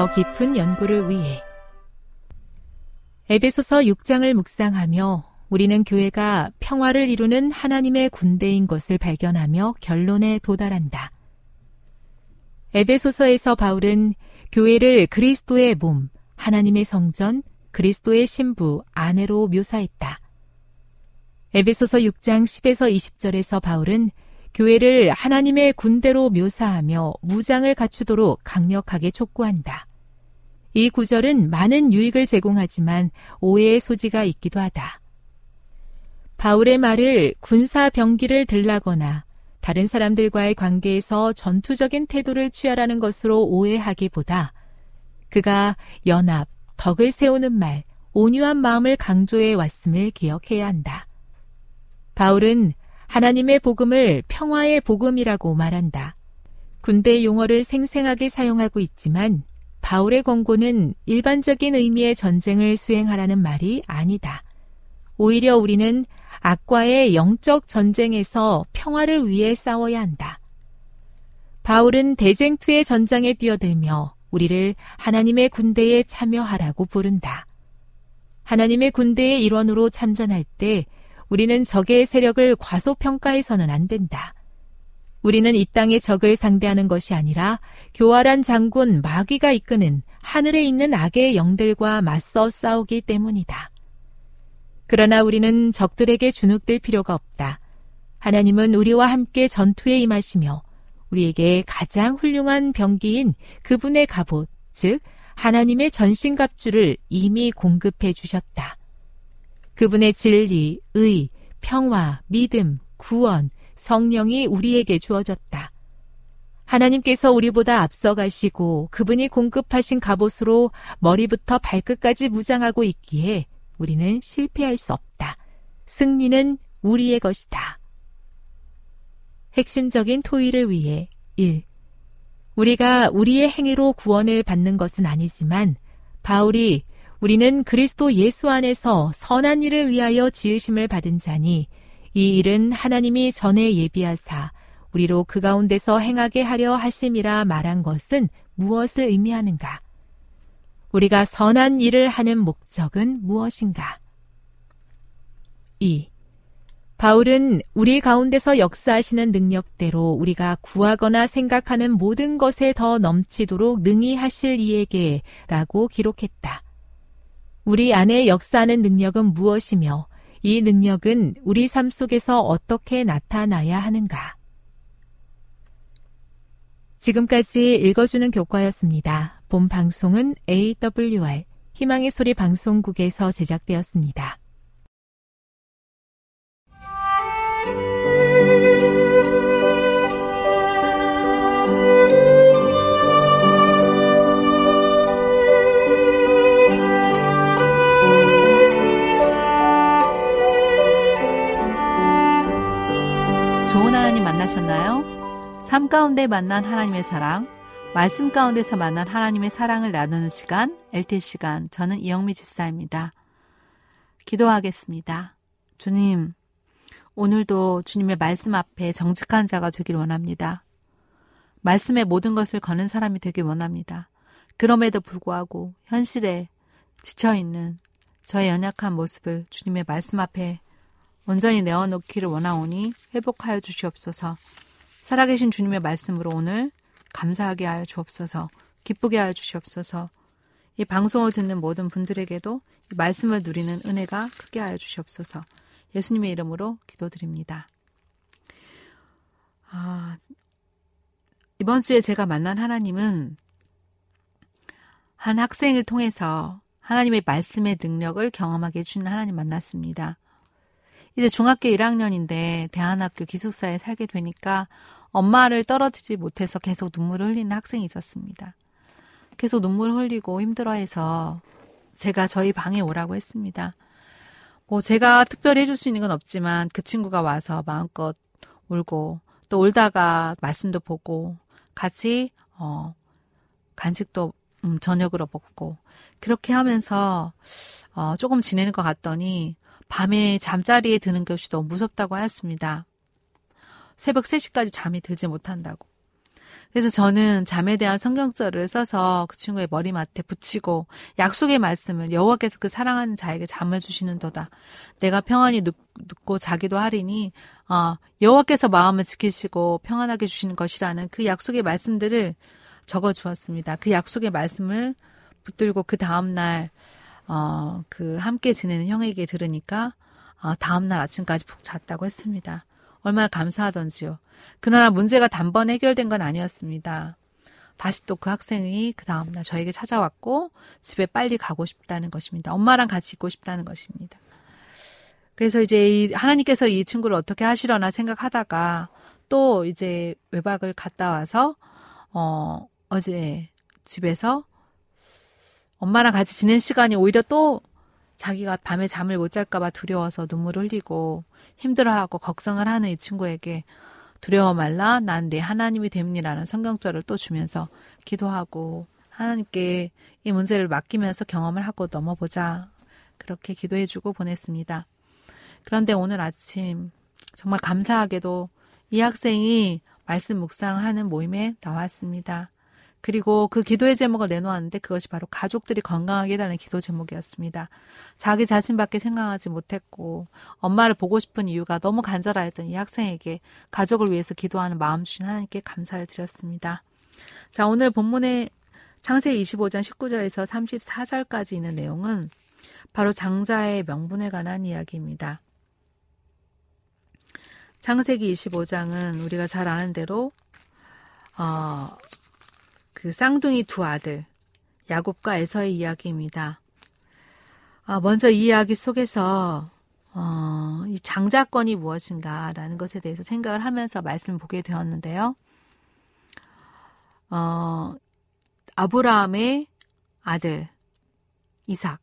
더 깊은 연구를 위해 에베소서 6장을 묵상하며 우리는 교회가 평화를 이루는 하나님의 군대인 것을 발견하며 결론에 도달한다. 에베소서에서 바울은 교회를 그리스도의 몸, 하나님의 성전, 그리스도의 신부, 아내로 묘사했다. 에베소서 6장 10에서 20절에서 바울은 교회를 하나님의 군대로 묘사하며 무장을 갖추도록 강력하게 촉구한다. 이 구절은 많은 유익을 제공하지만 오해의 소지가 있기도 하다. 바울의 말을 군사 병기를 들라거나 다른 사람들과의 관계에서 전투적인 태도를 취하라는 것으로 오해하기보다 그가 연합, 덕을 세우는 말, 온유한 마음을 강조해 왔음을 기억해야 한다. 바울은 하나님의 복음을 평화의 복음이라고 말한다. 군대 용어를 생생하게 사용하고 있지만 바울의 권고는 일반적인 의미의 전쟁을 수행하라는 말이 아니다. 오히려 우리는 악과의 영적 전쟁에서 평화를 위해 싸워야 한다. 바울은 대쟁투의 전장에 뛰어들며 우리를 하나님의 군대에 참여하라고 부른다. 하나님의 군대의 일원으로 참전할 때 우리는 적의 세력을 과소평가해서는 안 된다. 우리는 이 땅의 적을 상대하는 것이 아니라 교활한 장군 마귀가 이끄는 하늘에 있는 악의 영들과 맞서 싸우기 때문이다. 그러나 우리는 적들에게 주눅들 필요가 없다. 하나님은 우리와 함께 전투에 임하시며 우리에게 가장 훌륭한 병기인 그분의 갑옷, 즉 하나님의 전신갑주를 이미 공급해 주셨다. 그분의 진리, 의, 평화, 믿음, 구원, 성령이 우리에게 주어졌다. 하나님께서 우리보다 앞서가시고 그분이 공급하신 갑옷으로 머리부터 발끝까지 무장하고 있기에 우리는 실패할 수 없다. 승리는 우리의 것이다. 핵심적인 토의를 위해 1. 우리가 우리의 행위로 구원을 받는 것은 아니지만 바울이 우리는 그리스도 예수 안에서 선한 일을 위하여 지으심을 받은 자니 이 일은 하나님이 전에 예비하사 우리로 그 가운데서 행하게 하려 하심이라 말한 것은 무엇을 의미하는가? 우리가 선한 일을 하는 목적은 무엇인가? 2. 바울은 우리 가운데서 역사하시는 능력대로 우리가 구하거나 생각하는 모든 것에 더 넘치도록 능히 하실 이에게 라고 기록했다. 우리 안에 역사하는 능력은 무엇이며 이 능력은 우리 삶 속에서 어떻게 나타나야 하는가? 지금까지 읽어주는 교과였습니다. 본 방송은 AWR 희망의 소리 방송국에서 제작되었습니다. 만나셨나요? 삶 가운데 만난 하나님의 사랑, 말씀 가운데서 만난 하나님의 사랑을 나누는 시간, LT 시간. 저는 이영미 집사입니다. 기도하겠습니다. 주님, 오늘도 주님의 말씀 앞에 정직한 자가 되길 원합니다. 말씀의 모든 것을 거는 사람이 되길 원합니다. 그럼에도 불구하고 현실에 지쳐있는 저의 연약한 모습을 주님의 말씀 앞에 온전히 내어놓기를 원하오니 회복하여 주시옵소서. 살아계신 주님의 말씀으로 오늘 감사하게 하여 주옵소서. 기쁘게 하여 주시옵소서. 이 방송을 듣는 모든 분들에게도 이 말씀을 누리는 은혜가 크게 하여 주시옵소서. 예수님의 이름으로 기도드립니다. 아, 이번 주에 제가 만난 하나님은 한 학생을 통해서 하나님의 말씀의 능력을 경험하게 해주는 하나님 만났습니다. 이제 중학교 1학년인데 대안학교 기숙사에 살게 되니까 엄마를 떨어지지 못해서 계속 눈물을 흘리는 학생이 있었습니다. 계속 눈물 흘리고 힘들어해서 제가 저희 방에 오라고 했습니다. 뭐 제가 특별히 해줄 수 있는 건 없지만 그 친구가 와서 마음껏 울고 또 울다가 말씀도 보고 같이 어 간식도 음, 저녁으로 먹고 그렇게 하면서 어 조금 지내는 것 같더니 밤에 잠자리에 드는 것이 너무 무섭다고 하였습니다. 새벽 3시까지 잠이 들지 못한다고. 그래서 저는 잠에 대한 성경절을 써서 그 친구의 머리맡에 붙이고 약속의 말씀을 여호와께서 그 사랑하는 자에게 잠을 주시는 도다. 내가 평안히 눕, 고 자기도 하리니 어, 여호와께서 마음을 지키시고 평안하게 주시는 것이라는 그 약속의 말씀들을 적어 주었습니다. 그 약속의 말씀을 붙들고 그 다음 날 어, 그 함께 지내는 형에게 들으니까 어, 다음 날 아침까지 푹 잤다고 했습니다. 얼마나 감사하던지요. 그러나 문제가 단번에 해결된 건 아니었습니다. 다시 또 그 학생이 그 다음날 저에게 찾아왔고 집에 빨리 가고 싶다는 것입니다. 엄마랑 같이 있고 싶다는 것입니다. 그래서 이제 이 하나님께서 이 친구를 어떻게 하시려나 생각하다가 또 이제 외박을 갔다 와서 어 어제 집에서 엄마랑 같이 지낸 시간이 오히려 또 자기가 밤에 잠을 못 잘까봐 두려워서 눈물을 흘리고 힘들어하고 걱정을 하는 이 친구에게 두려워 말라 난 내 하나님이 됨니라는 성경절을 또 주면서 기도하고 하나님께 이 문제를 맡기면서 경험을 하고 넘어보자 그렇게 기도해주고 보냈습니다. 그런데 오늘 아침 정말 감사하게도 이 학생이 말씀 묵상하는 모임에 나왔습니다. 그리고 그 기도의 제목을 내놓았는데 그것이 바로 가족들이 건강하게 해달라는 기도 제목이었습니다. 자기 자신밖에 생각하지 못했고 엄마를 보고 싶은 이유가 너무 간절하였던 이 학생에게 가족을 위해서 기도하는 마음 주신 하나님께 감사를 드렸습니다. 자, 오늘 본문의 창세기 25장 19절에서 34절까지 있는 내용은 바로 장자의 명분에 관한 이야기입니다. 창세기 25장은 우리가 잘 아는 대로 어, 그 쌍둥이 두 아들 야곱과 에서의 이야기입니다. 아, 먼저 이 이야기 속에서 어, 이 장자권이 무엇인가라는 것에 대해서 생각을 하면서 말씀 보게 되었는데요. 어, 아브라함의 아들 이삭,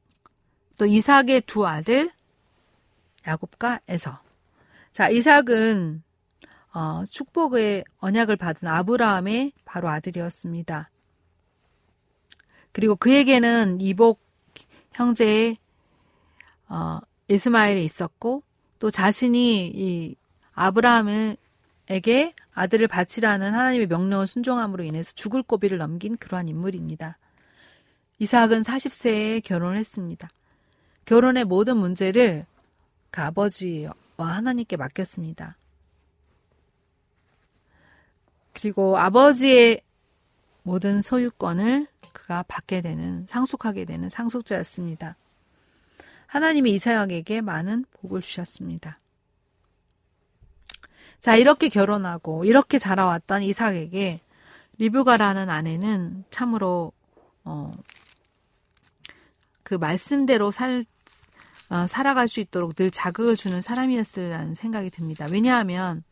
또 이삭의 두 아들 야곱과 에서. 자, 이삭은 어, 축복의 언약을 받은 아브라함의 바로 아들이었습니다. 그리고 그에게는 이복 형제의 어, 이스마엘이 있었고 또 자신이 이 아브라함에게 아들을 바치라는 하나님의 명령을 순종함으로 인해서 죽을 고비를 넘긴 그러한 인물입니다. 이삭은 40세에 결혼을 했습니다. 결혼의 모든 문제를 그 아버지와 하나님께 맡겼습니다. 그리고 아버지의 모든 소유권을 그가 받게 되는 상속하게 되는 상속자였습니다. 하나님이 이삭에게 많은 복을 주셨습니다. 자, 이렇게 결혼하고 이렇게 자라왔던 이삭에게 리브가라는 아내는 참으로 어, 그 말씀대로 살 어, 살아갈 수 있도록 늘 자극을 주는 사람이었으라는 생각이 듭니다. 왜냐하면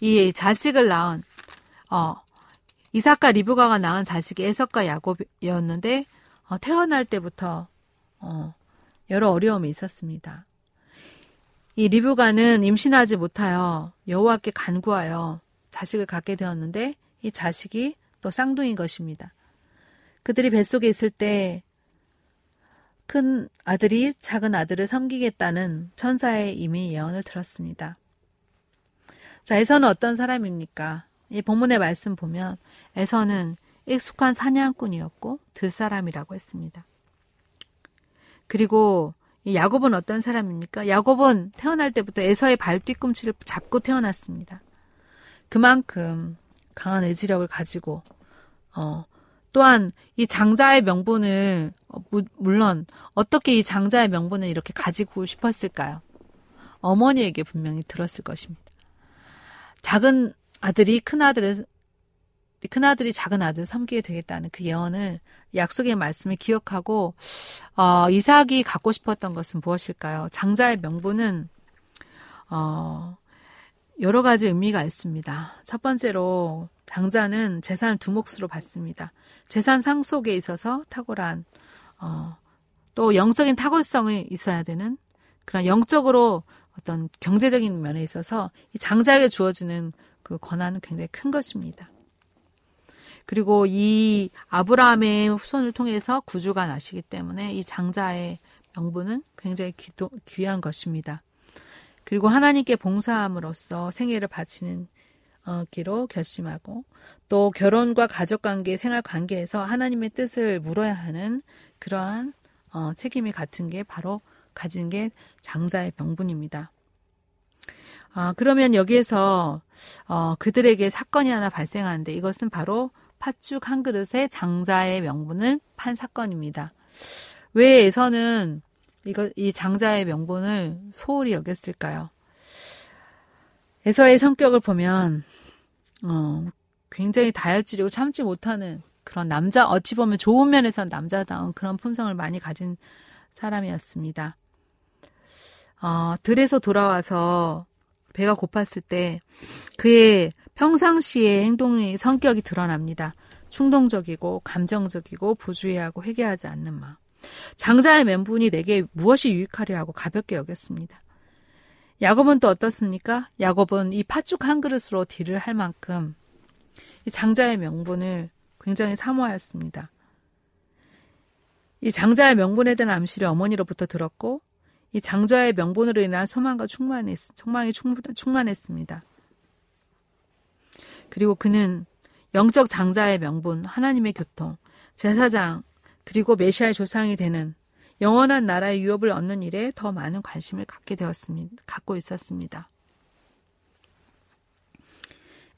이 자식을 낳은 어, 이삭과 리브가가 낳은 자식이 에석과 야곱이었는데 어, 태어날 때부터 어, 여러 어려움이 있었습니다. 이 리브가는 임신하지 못하여 여호와께 간구하여 자식을 갖게 되었는데 이 자식이 또 쌍둥이인 것입니다. 그들이 뱃속에 있을 때 큰 아들이 작은 아들을 섬기겠다는 천사의 이미 예언을 들었습니다. 자, 에서는 어떤 사람입니까? 이 본문의 말씀 보면 에서는 익숙한 사냥꾼이었고 들사람이라고 했습니다. 그리고 이 야곱은 어떤 사람입니까? 야곱은 태어날 때부터 에서의 발 뒤꿈치를 잡고 태어났습니다. 그만큼 강한 의지력을 가지고 어 또한 이 장자의 명분을 어, 물론 어떻게 이 장자의 명분을 이렇게 가지고 싶었을까요? 어머니에게 분명히 들었을 것입니다. 작은 아들이 큰 아들을 큰 아들이 작은 아들을 섬기게 되겠다는 그 예언을 약속의 말씀을 기억하고 어, 이삭이 갖고 싶었던 것은 무엇일까요? 장자의 명분은 어, 여러 가지 의미가 있습니다. 첫 번째로 장자는 재산을 두 몫으로 받습니다. 재산 상속에 있어서 탁월한 어, 또 영적인 탁월성이 있어야 되는 그런 영적으로 어떤 경제적인 면에 있어서 이 장자에게 주어지는 그 권한은 굉장히 큰 것입니다. 그리고 이 아브라함의 후손을 통해서 구주가 나시기 때문에 이 장자의 명분은 굉장히 귀도, 귀한 것입니다. 그리고 하나님께 봉사함으로써 생애를 바치는 어, 기로 결심하고 또 결혼과 가족관계, 생활관계에서 하나님의 뜻을 물어야 하는 그러한 어, 책임이 같은 게 바로 가진 게 장자의 명분입니다. 아, 그러면 여기에서 어, 그들에게 사건이 하나 발생하는데 이것은 바로 팥죽 한 그릇에 장자의 명분을 판 사건입니다. 왜 에서는 이거 이 장자의 명분을 소홀히 여겼을까요? 에서의 성격을 보면 어, 굉장히 다혈질이고 참지 못하는 그런 남자 어찌 보면 좋은 면에서 남자다운 그런 품성을 많이 가진 사람이었습니다. 어, 들에서 돌아와서 배가 고팠을 때 그의 평상시의 행동이 성격이 드러납니다. 충동적이고 감정적이고 부주의하고 회개하지 않는 마음. 장자의 멘분이 내게 무엇이 유익하려 하고 가볍게 여겼습니다. 야곱은 또 어떻습니까? 야곱은 이 팥죽 한 그릇으로 딜을 할 만큼 이 장자의 명분을 굉장히 사모하였습니다. 이 장자의 명분에 대한 암시를 어머니로부터 들었고 이 장자의 명분으로 인한 소망과 충만했, 소망이 충만 했습니다. 그리고 그는 영적 장자의 명분, 하나님의 교통, 제사장, 그리고 메시아의 조상이 되는 영원한 나라의 유업을 얻는 일에 더 많은 관심을 갖게 되었습니다. 갖고 있었습니다.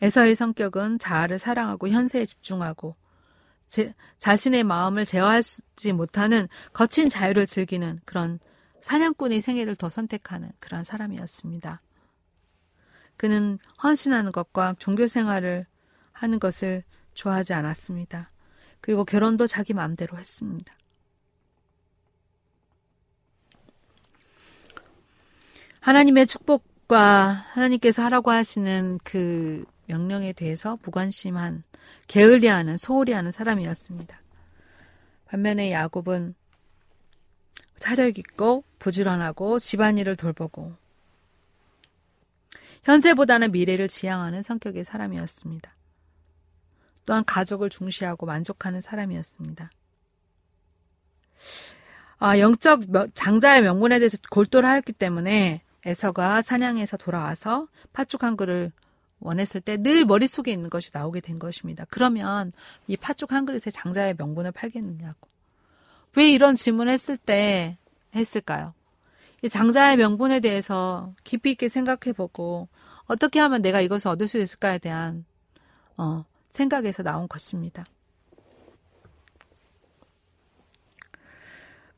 에서의 성격은 자아를 사랑하고 현세에 집중하고 제, 자신의 마음을 제어하지 못하는 거친 자유를 즐기는 그런 사냥꾼의 생애를 더 선택하는 그런 사람이었습니다. 그는 헌신하는 것과 종교 생활을 하는 것을 좋아하지 않았습니다. 그리고 결혼도 자기 마음대로 했습니다. 하나님의 축복과 하나님께서 하라고 하시는 그 명령에 대해서 무관심한 게을리하는 소홀히 하는 사람이었습니다. 반면에 야곱은 사력 있고 부지런하고 집안일을 돌보고 현재보다는 미래를 지향하는 성격의 사람이었습니다. 또한 가족을 중시하고 만족하는 사람이었습니다. 아, 영적 장자의 명분에 대해서 골똘하였기 때문에 에서가 사냥에서 돌아와서 팥죽 한 그릇을 원했을 때 늘 머릿속에 있는 것이 나오게 된 것입니다. 그러면 이 팥죽 한 그릇에 장자의 명분을 팔겠느냐고. 왜 이런 질문을 했을 때 했을까요? 이 장자의 명분에 대해서 깊이 있게 생각해보고 어떻게 하면 내가 이것을 얻을 수 있을까에 대한 어, 생각에서 나온 것입니다.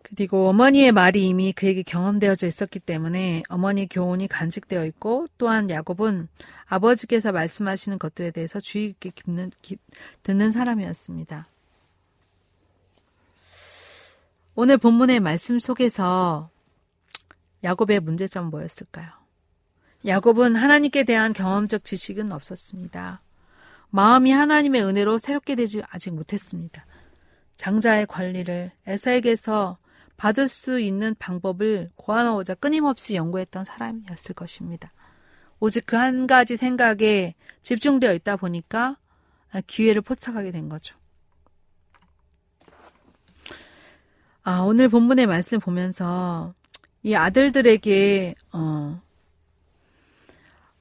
그리고 어머니의 말이 이미 그에게 경험되어져 있었기 때문에 어머니의 교훈이 간직되어 있고 또한 야곱은 아버지께서 말씀하시는 것들에 대해서 주의 깊게 듣는 사람이었습니다. 오늘 본문의 말씀 속에서 야곱의 문제점은 뭐였을까요? 야곱은 하나님께 대한 경험적 지식은 없었습니다. 마음이 하나님의 은혜로 새롭게 되지 아직 못했습니다. 장자의 관리를 에사에게서 받을 수 있는 방법을 고안하고자 끊임없이 연구했던 사람이었을 것입니다. 오직 그 한 가지 생각에 집중되어 있다 보니까 기회를 포착하게 된 거죠. 아, 오늘 본문의 말씀 보면서 이 아들들에게 어,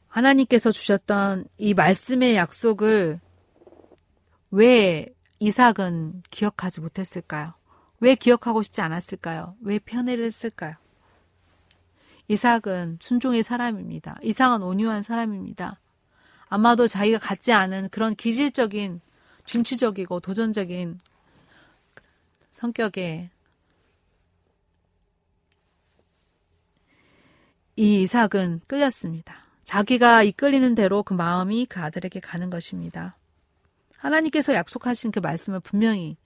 하나님께서 주셨던 이 말씀의 약속을 왜 이삭은 기억하지 못했을까요? 왜 기억하고 싶지 않았을까요? 왜 편애를 했을까요? 이삭은 순종의 사람입니다. 이삭은 온유한 사람입니다. 아마도 자기가 갖지 않은 그런 기질적인 진취적이고 도전적인 성격의 이 이삭은 끌렸습니다. 자기가 이끌리는 대로 그 마음이 그 아들에게 가는 것입니다. 하나님께서 약속하신 그 말씀을 분명히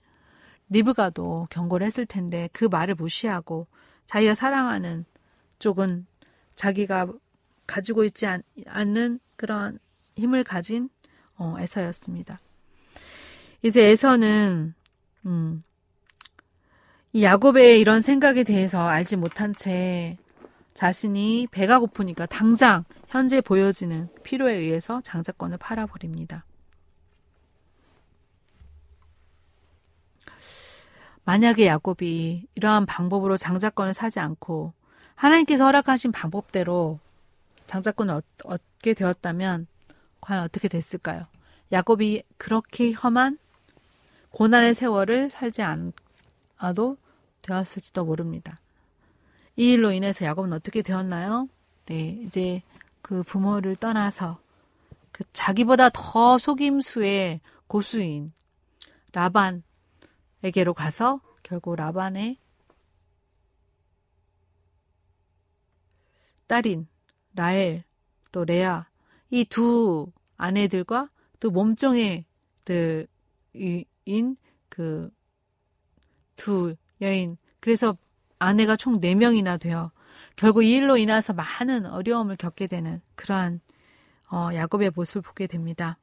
리브가도 경고를 했을 텐데 그 말을 무시하고 자기가 사랑하는 쪽은 자기가 가지고 있지 않, 는 그런 힘을 가진 어, 에서였습니다. 이제 에서는 음, 이 야곱의 이런 생각에 대해서 알지 못한 채 자신이 배가 고프니까 당장 현재 보여지는 필요에 의해서 장자권을 팔아버립니다. 만약에 야곱이 이러한 방법으로 장자권을 사지 않고 하나님께서 허락하신 방법대로 장자권을 얻게 되었다면 과연 어떻게 됐을까요? 야곱이 그렇게 험한 고난의 세월을 살지 않아도 되었을지도 모릅니다. 이 일로 인해서 야곱은 어떻게 되었나요? 네, 이제 그 부모를 떠나서 그 자기보다 더 속임수의 고수인 라반에게로 가서 결국 라반의 딸인 라엘 또 레아 이 두 아내들과 또 몸종애들인 그 두 여인 그래서 아내가 총 4명이나 되어 결국 이 일로 인해서 많은 어려움을 겪게 되는 그러한 어, 야곱의 모습을 보게 됩니다.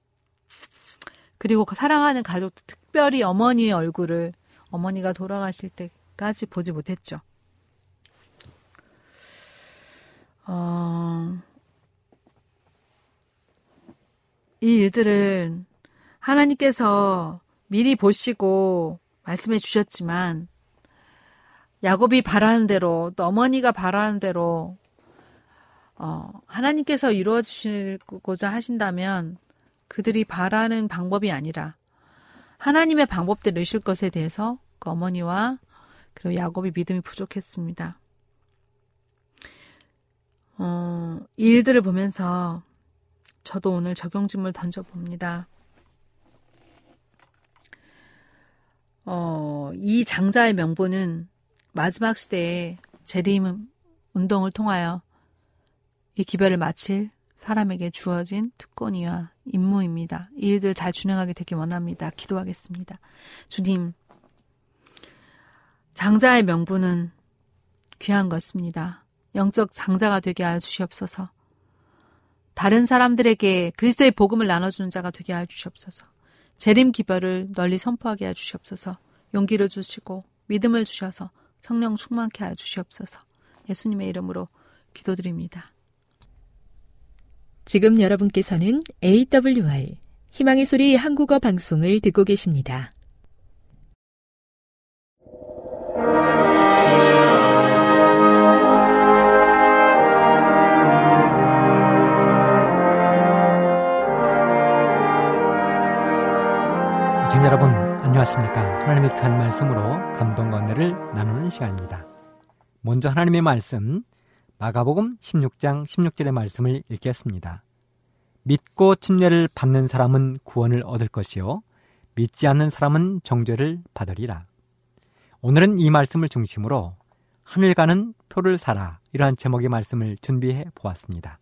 그리고 그 사랑하는 가족도 특별히 어머니의 얼굴을 어머니가 돌아가실 때까지 보지 못했죠. 어, 이 일들을 하나님께서 미리 보시고 말씀해 주셨지만 야곱이 바라는 대로 또 어머니가 바라는 대로 어, 하나님께서 이루어 주시고자 하신다면 그들이 바라는 방법이 아니라 하나님의 방법대로 이실 것에 대해서 그 어머니와 그리고 야곱이 믿음이 부족했습니다. 어, 이 일들을 보면서 저도 오늘 적용짐을 던져봅니다. 어, 이 장자의 명분은 마지막 시대에 재림 운동을 통하여 이 기별을 마칠 사람에게 주어진 특권이와 임무입니다. 이 일들 잘 준행하게 되길 원합니다. 기도하겠습니다. 주님, 장자의 명분은 귀한 것입니다. 영적 장자가 되게 하여 주시옵소서. 다른 사람들에게 그리스도의 복음을 나눠주는 자가 되게 하여 주시옵소서. 재림 기별을 널리 선포하게 하여 주시옵소서. 용기를 주시고 믿음을 주셔서 성령 충만케 하여 주시옵소서. 예수님의 이름으로 기도드립니다. 지금 여러분께서는 AWR 희망의 소리 한국어 방송을 듣고 계십니다. 시청 여러분 안녕하십니까 하나님의 귀한 말씀으로 감동과 은혜를 나누는 시간입니다 먼저 하나님의 말씀 마가복음 16장 16절의 말씀을 읽겠습니다. 믿고 침례를 받는 사람은 구원을 얻을 것이요 믿지 않는 사람은 정죄를 받으리라. 오늘은 이 말씀을 중심으로 하늘 가는 표를 사라 이러한 제목의 말씀을 준비해 보았습니다.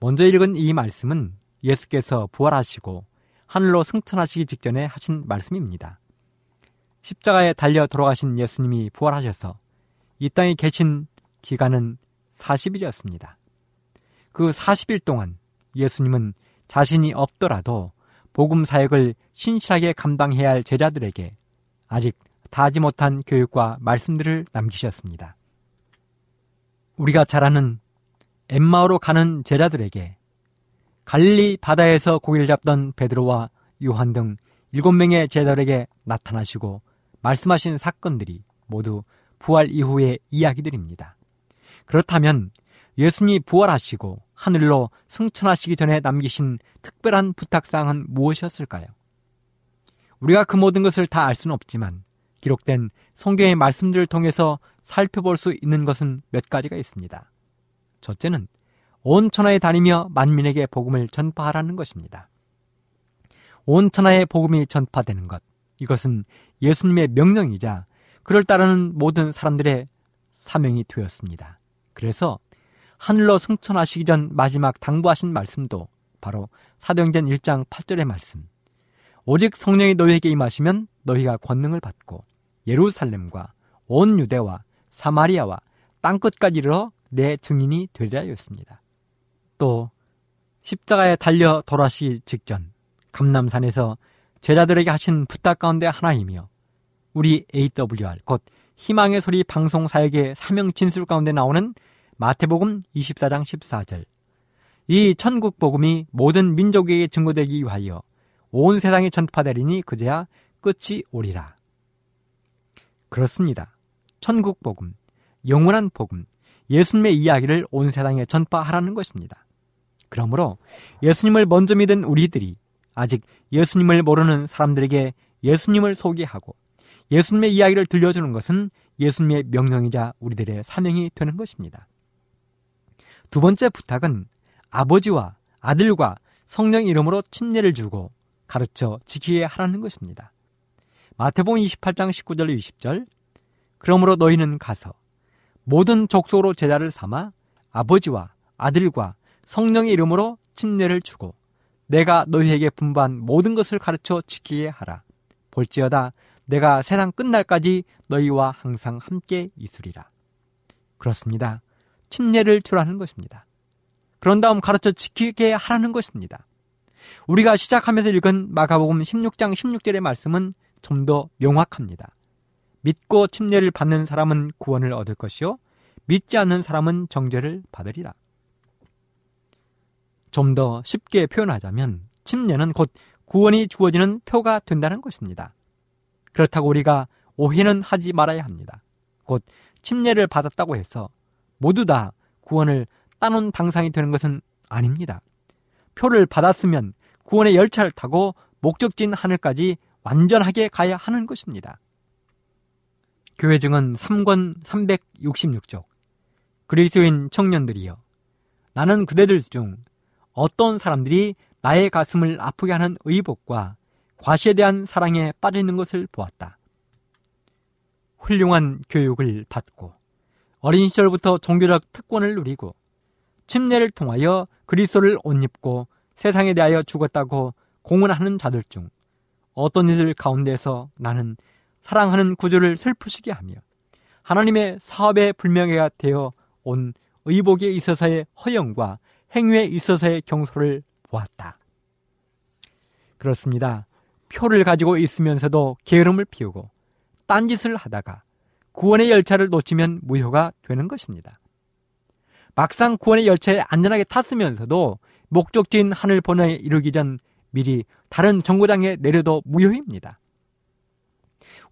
먼저 읽은 이 말씀은 예수께서 부활하시고 하늘로 승천하시기 직전에 하신 말씀입니다. 십자가에 달려 돌아가신 예수님이 부활하셔서 이 땅에 계신 기간은 40일이었습니다. 그 40일 동안 예수님은 자신이 없더라도 복음 사역을 신실하게 감당해야 할 제자들에게 아직 다하지 못한 교육과 말씀들을 남기셨습니다. 우리가 잘 아는 엠마오로 가는 제자들에게 갈릴리 바다에서 고기를 잡던 베드로와 요한 등 일곱 명의 제자들에게 나타나시고 말씀하신 사건들이 모두 부활 이후의 이야기들입니다. 그렇다면 예수님이 부활하시고 하늘로 승천하시기 전에 남기신 특별한 부탁사항은 무엇이었을까요? 우리가 그 모든 것을 다 알 수는 없지만 기록된 성경의 말씀들을 통해서 살펴볼 수 있는 것은 몇 가지가 있습니다. 첫째는 온 천하에 다니며 만민에게 복음을 전파하라는 것입니다. 온 천하에 복음이 전파되는 것. 이것은 예수님의 명령이자 그를 따르는 모든 사람들의 사명이 되었습니다. 그래서 하늘로 승천하시기 전 마지막 당부하신 말씀도 바로 사도행전 1장 8절의 말씀. 오직 성령이 너희에게 임하시면 너희가 권능을 받고 예루살렘과 온 유대와 사마리아와 땅끝까지 이르러 내 증인이 되리라 였습니다. 또 십자가에 달려 돌아시 직전 감남산에서 제자들에게 하신 부탁 가운데 하나이며 우리 AWR 곧 희망의 소리 방송 사역의 사명 진술 가운데 나오는 마태복음 24장 14절. 이 천국 복음이 모든 민족에게 증거되기 위하여 온 세상에 전파되리니 그제야 끝이 오리라. 그렇습니다. 천국 복음, 영원한 복음, 예수님의 이야기를 온 세상에 전파하라는 것입니다. 그러므로 예수님을 먼저 믿은 우리들이 아직 예수님을 모르는 사람들에게 예수님을 소개하고 예수님의 이야기를 들려주는 것은 예수님의 명령이자 우리들의 사명이 되는 것입니다. 두 번째 부탁은 아버지와 아들과 성령 이름으로 침례를 주고 가르쳐 지키게 하라는 것입니다. 마태복음 28장 19절 20절 그러므로 너희는 가서 모든 족속으로 제자를 삼아 아버지와 아들과 성령의 이름으로 침례를 주고 내가 너희에게 분반 모든 것을 가르쳐 지키게 하라. 볼지어다 내가 세상 끝날까지 너희와 항상 함께 있으리라. 그렇습니다. 침례를 주라는 것입니다. 그런 다음 가르쳐 지키게 하라는 것입니다. 우리가 시작하면서 읽은 마가복음 16장 16절의 말씀은 좀 더 명확합니다. 믿고 침례를 받는 사람은 구원을 얻을 것이요 믿지 않는 사람은 정죄를 받으리라. 좀 더 쉽게 표현하자면 침례는 곧 구원이 주어지는 표가 된다는 것입니다. 그렇다고 우리가 오해는 하지 말아야 합니다. 곧 침례를 받았다고 해서 모두 다 구원을 따놓은 당상이 되는 것은 아닙니다. 표를 받았으면 구원의 열차를 타고 목적지인 하늘까지 완전하게 가야 하는 것입니다. 교회 증은 3권 366쪽 그리스도인 청년들이여 나는 그대들 중 어떤 사람들이 나의 가슴을 아프게 하는 의복과 과시에 대한 사랑에 빠져 있는 것을 보았다. 훌륭한 교육을 받고 어린 시절부터 종교적 특권을 누리고 침례를 통하여 그리스도를 옷 입고 세상에 대하여 죽었다고 공언하는 자들 중 어떤 이들 가운데서 나는 사랑하는 구조를 슬프시게 하며 하나님의 사업의 불명예가 되어 온 의복에 있어서의 허영과 행위에 있어서의 경솔을 보았다. 그렇습니다. 표를 가지고 있으면서도 게으름을 피우고 딴짓을 하다가 구원의 열차를 놓치면 무효가 되는 것입니다. 막상 구원의 열차에 안전하게 탔으면서도 목적지인 하늘 번호에 이르기 전 미리 다른 정거장에 내려도 무효입니다.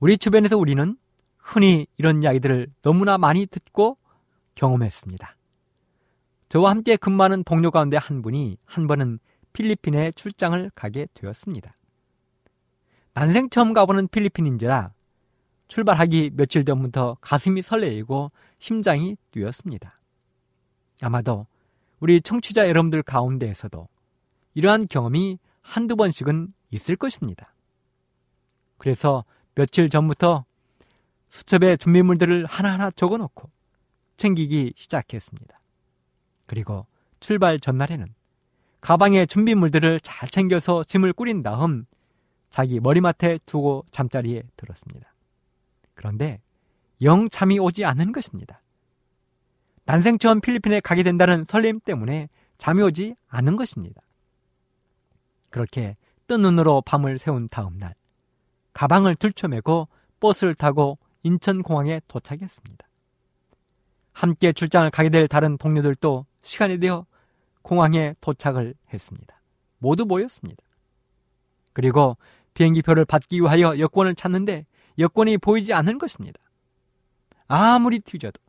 우리 주변에서 우리는 흔히 이런 이야기들을 너무나 많이 듣고 경험했습니다. 저와 함께 근무하는 동료 가운데 한 분이 한 번은 필리핀에 출장을 가게 되었습니다. 난생 처음 가보는 필리핀인지라 출발하기 며칠 전부터 가슴이 설레이고 심장이 뛰었습니다. 아마도 우리 청취자 여러분들 가운데에서도 이러한 경험이 한두 번씩은 있을 것입니다. 그래서 며칠 전부터 수첩에 준비물들을 하나하나 적어 놓고 챙기기 시작했습니다. 그리고 출발 전날에는 가방에 준비물들을 잘 챙겨서 짐을 꾸린 다음 자기 머리맡에 두고 잠자리에 들었습니다. 그런데 영 잠이 오지 않는 것입니다. 난생 처음 필리핀에 가게 된다는 설렘 때문에 잠이 오지 않는 것입니다. 그렇게 뜬 눈으로 밤을 새운 다음 날, 가방을 들쳐매고 버스를 타고 인천공항에 도착했습니다. 함께 출장을 가게 될 다른 동료들도 시간이 되어 공항에 도착을 했습니다. 모두 모였습니다. 그리고 비행기표를 받기 위하여 여권을 찾는데 여권이 보이지 않는 것입니다. 아무리 뒤져도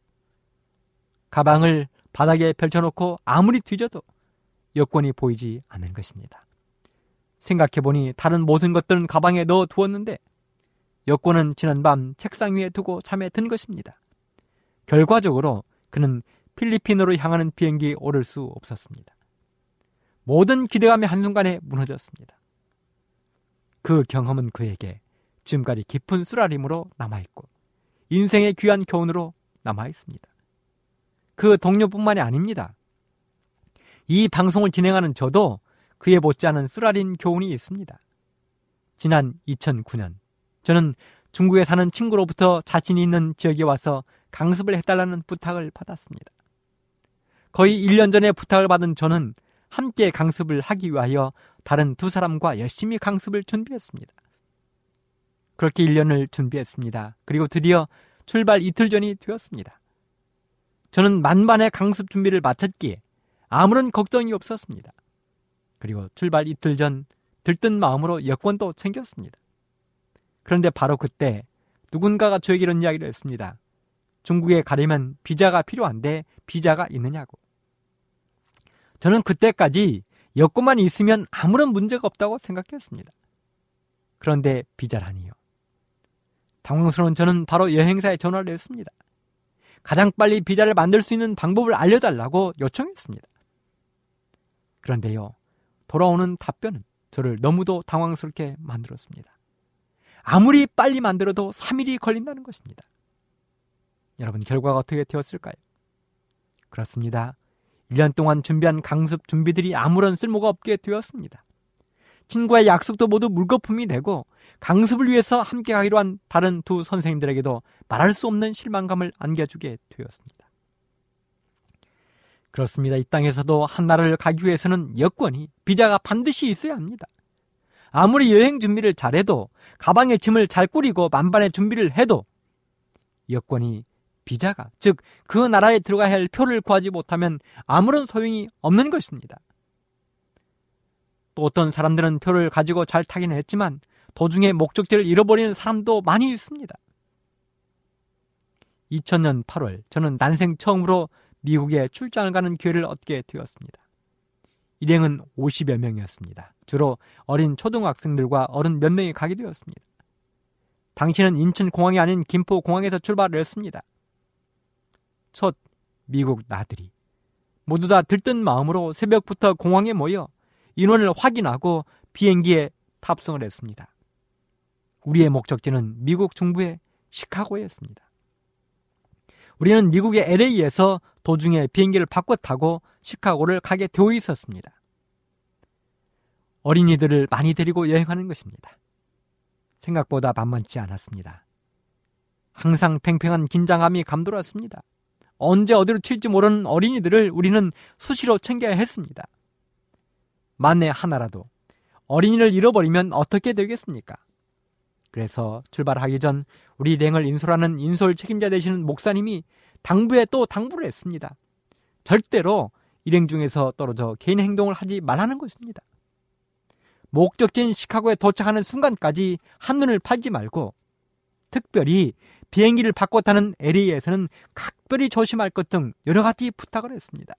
가방을 바닥에 펼쳐놓고 아무리 뒤져도 여권이 보이지 않는 것입니다. 생각해보니 다른 모든 것들은 가방에 넣어 두었는데 여권은 지난밤 책상 위에 두고 잠에 든 것입니다. 결과적으로 그는 필리핀으로 향하는 비행기에 오를 수 없었습니다. 모든 기대감이 한순간에 무너졌습니다. 그 경험은 그에게 지금까지 깊은 쓰라림으로 남아있고 인생의 귀한 교훈으로 남아있습니다. 그 동료뿐만이 아닙니다. 이 방송을 진행하는 저도 그에 못지않은 쓰라린 교훈이 있습니다. 지난 2009년 저는 중국에 사는 친구로부터 자신이 있는 지역에 와서 강습을 해달라는 부탁을 받았습니다. 거의 1년 전에 부탁을 받은 저는 함께 강습을 하기 위하여 다른 두 사람과 열심히 강습을 준비했습니다. 그렇게 1년을 준비했습니다. 그리고 드디어 출발 이틀 전이 되었습니다. 저는 만반의 강습 준비를 마쳤기에 아무런 걱정이 없었습니다. 그리고 출발 이틀 전 들뜬 마음으로 여권도 챙겼습니다. 그런데 바로 그때 누군가가 저에게 이런 이야기를 했습니다. 중국에 가려면 비자가 필요한데 비자가 있느냐고. 저는 그때까지 여권만 있으면 아무런 문제가 없다고 생각했습니다. 그런데 비자라니요. 당황스러운 저는 바로 여행사에 전화를 했습니다. 가장 빨리 비자를 만들 수 있는 방법을 알려달라고 요청했습니다. 그런데요, 돌아오는 답변은 저를 너무도 당황스럽게 만들었습니다. 아무리 빨리 만들어도 3일이 걸린다는 것입니다. 여러분, 결과가 어떻게 되었을까요? 그렇습니다. 1년 동안 준비한 강습 준비들이 아무런 쓸모가 없게 되었습니다. 친구의 약속도 모두 물거품이 되고 강습을 위해서 함께 가기로 한 다른 두 선생님들에게도 말할 수 없는 실망감을 안겨주게 되었습니다. 그렇습니다. 이 땅에서도 한 나라를 가기 위해서는 여권이 비자가 반드시 있어야 합니다. 아무리 여행 준비를 잘해도 가방에 짐을 잘 꾸리고 만반의 준비를 해도 여권이 비자가 즉 그 나라에 들어가야 할 표를 구하지 못하면 아무런 소용이 없는 것입니다. 또 어떤 사람들은 표를 가지고 잘 타기는 했지만 도중에 목적지를 잃어버리는 사람도 많이 있습니다. 2000년 8월 저는 난생 처음으로 미국에 출장을 가는 기회를 얻게 되었습니다. 일행은 50여 명이었습니다. 주로 어린 초등학생들과 어른 몇 명이 가게 되었습니다. 당신은 인천공항이 아닌 김포공항에서 출발을 했습니다. 첫 미국 나들이 모두 다 들뜬 마음으로 새벽부터 공항에 모여 인원을 확인하고 비행기에 탑승을 했습니다. 우리의 목적지는 미국 중부의 시카고였습니다. 우리는 미국의 LA에서 도중에 비행기를 바꿔 타고 시카고를 가게 되어 있었습니다. 어린이들을 많이 데리고 여행하는 것입니다. 생각보다 만만치 않았습니다. 항상 팽팽한 긴장감이 감돌았습니다. 언제 어디로 튈지 모르는 어린이들을 우리는 수시로 챙겨야 했습니다. 만에 하나라도 어린이를 잃어버리면 어떻게 되겠습니까? 그래서 출발하기 전 우리 랭을 인솔하는 인솔 책임자 되시는 목사님이 당부에 또 당부를 했습니다. 절대로 일행 중에서 떨어져 개인 행동을 하지 말라는 것입니다. 목적지인 시카고에 도착하는 순간까지 한눈을 팔지 말고 특별히 비행기를 바꿔 타는 LA에서는 각별히 조심할 것 등 여러 가지 부탁을 했습니다.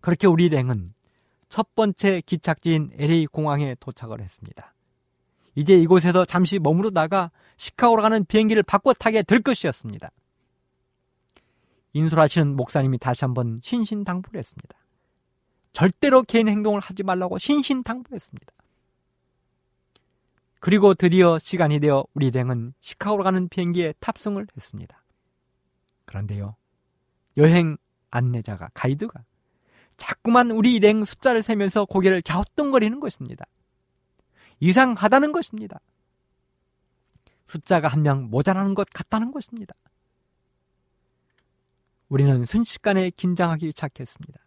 그렇게 우리 랭은 첫 번째 기착지인 LA 공항에 도착을 했습니다. 이제 이곳에서 잠시 머무르다가 시카고로 가는 비행기를 바꿔 타게 될 것이었습니다. 인솔하시는 목사님이 다시 한번 신신당부를 했습니다. 절대로 개인 행동을 하지 말라고 신신당부했습니다. 그리고 드디어 시간이 되어 우리 일행은 시카고로 가는 비행기에 탑승을 했습니다. 그런데요, 여행 안내자가, 가이드가 자꾸만 우리 일행 숫자를 세면서 고개를 갸우뚱거리는 것입니다. 이상하다는 것입니다. 숫자가 한 명 모자라는 것 같다는 것입니다. 우리는 순식간에 긴장하기 시작했습니다.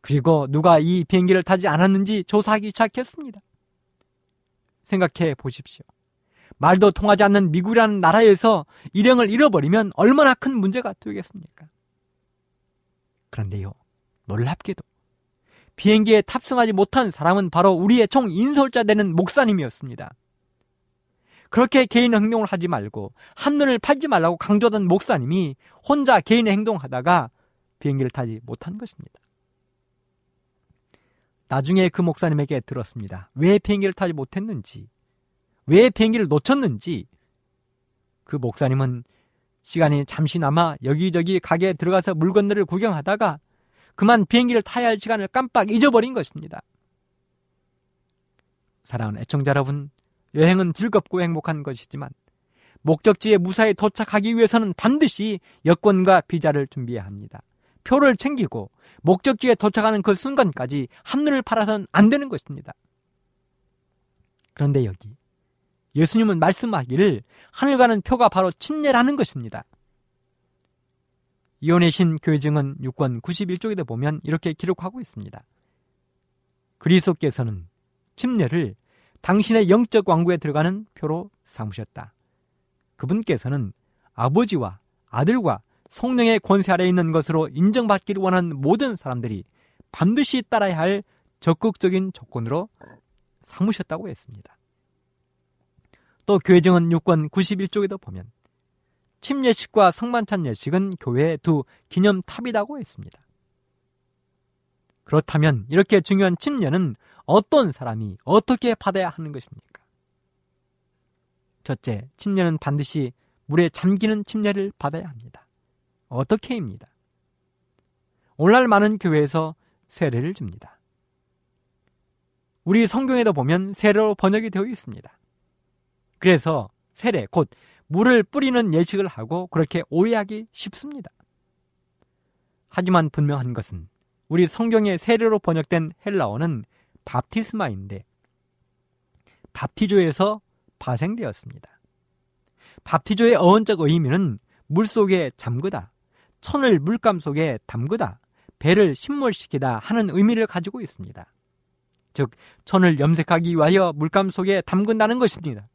그리고 누가 이 비행기를 타지 않았는지 조사하기 시작했습니다. 생각해 보십시오. 말도 통하지 않는 미국이라는 나라에서 일행을 잃어버리면 얼마나 큰 문제가 되겠습니까? 그런데요, 놀랍게도 비행기에 탑승하지 못한 사람은 바로 우리의 총 인솔자 되는 목사님이었습니다. 그렇게 개인 행동을 하지 말고 한눈을 팔지 말라고 강조하던 목사님이 혼자 개인의 행동하다가 비행기를 타지 못한 것입니다. 나중에 그 목사님에게 들었습니다. 왜 비행기를 타지 못했는지, 왜 비행기를 놓쳤는지, 그 목사님은 시간이 잠시나마 여기저기 가게에 들어가서 물건들을 구경하다가 그만 비행기를 타야 할 시간을 깜빡 잊어버린 것입니다. 사랑하는 애청자 여러분, 여행은 즐겁고 행복한 것이지만 목적지에 무사히 도착하기 위해서는 반드시 여권과 비자를 준비해야 합니다. 표를 챙기고 목적지에 도착하는 그 순간까지 한눈을 팔아서는 안 되는 것입니다. 그런데 여기 예수님은 말씀하기를 하늘 가는 표가 바로 침례라는 것입니다. 이혼의 신 교회증은 6권 91쪽에도 보면 이렇게 기록하고 있습니다. 그리스도께서는 침례를 당신의 영적 왕국에 들어가는 표로 삼으셨다. 그분께서는 아버지와 아들과 성령의 권세 아래 있는 것으로 인정받기를 원하는 모든 사람들이 반드시 따라야 할 적극적인 조건으로 삼으셨다고 했습니다. 또 교회 정은 6권 91쪽에도 보면 침례식과 성만찬 예식은 교회의 두 기념탑이라고 했습니다. 그렇다면 이렇게 중요한 침례는 어떤 사람이 어떻게 받아야 하는 것입니까? 첫째, 침례는 반드시 물에 잠기는 침례를 받아야 합니다. 어떻게입니다. 오늘날 많은 교회에서 세례를 줍니다. 우리 성경에도 보면 세례로 번역이 되어 있습니다. 그래서 세례, 곧 물을 뿌리는 예식을 하고 그렇게 오해하기 쉽습니다. 하지만 분명한 것은 우리 성경의 세례로 번역된 헬라어는 밥티스마인데 밥티조에서 파생되었습니다. 밥티조의 어원적 의미는 물 속에 잠그다, 천을 물감 속에 담그다, 배를 침몰시키다 하는 의미를 가지고 있습니다. 즉, 천을 염색하기 위하여 물감 속에 담근다는 것입니다.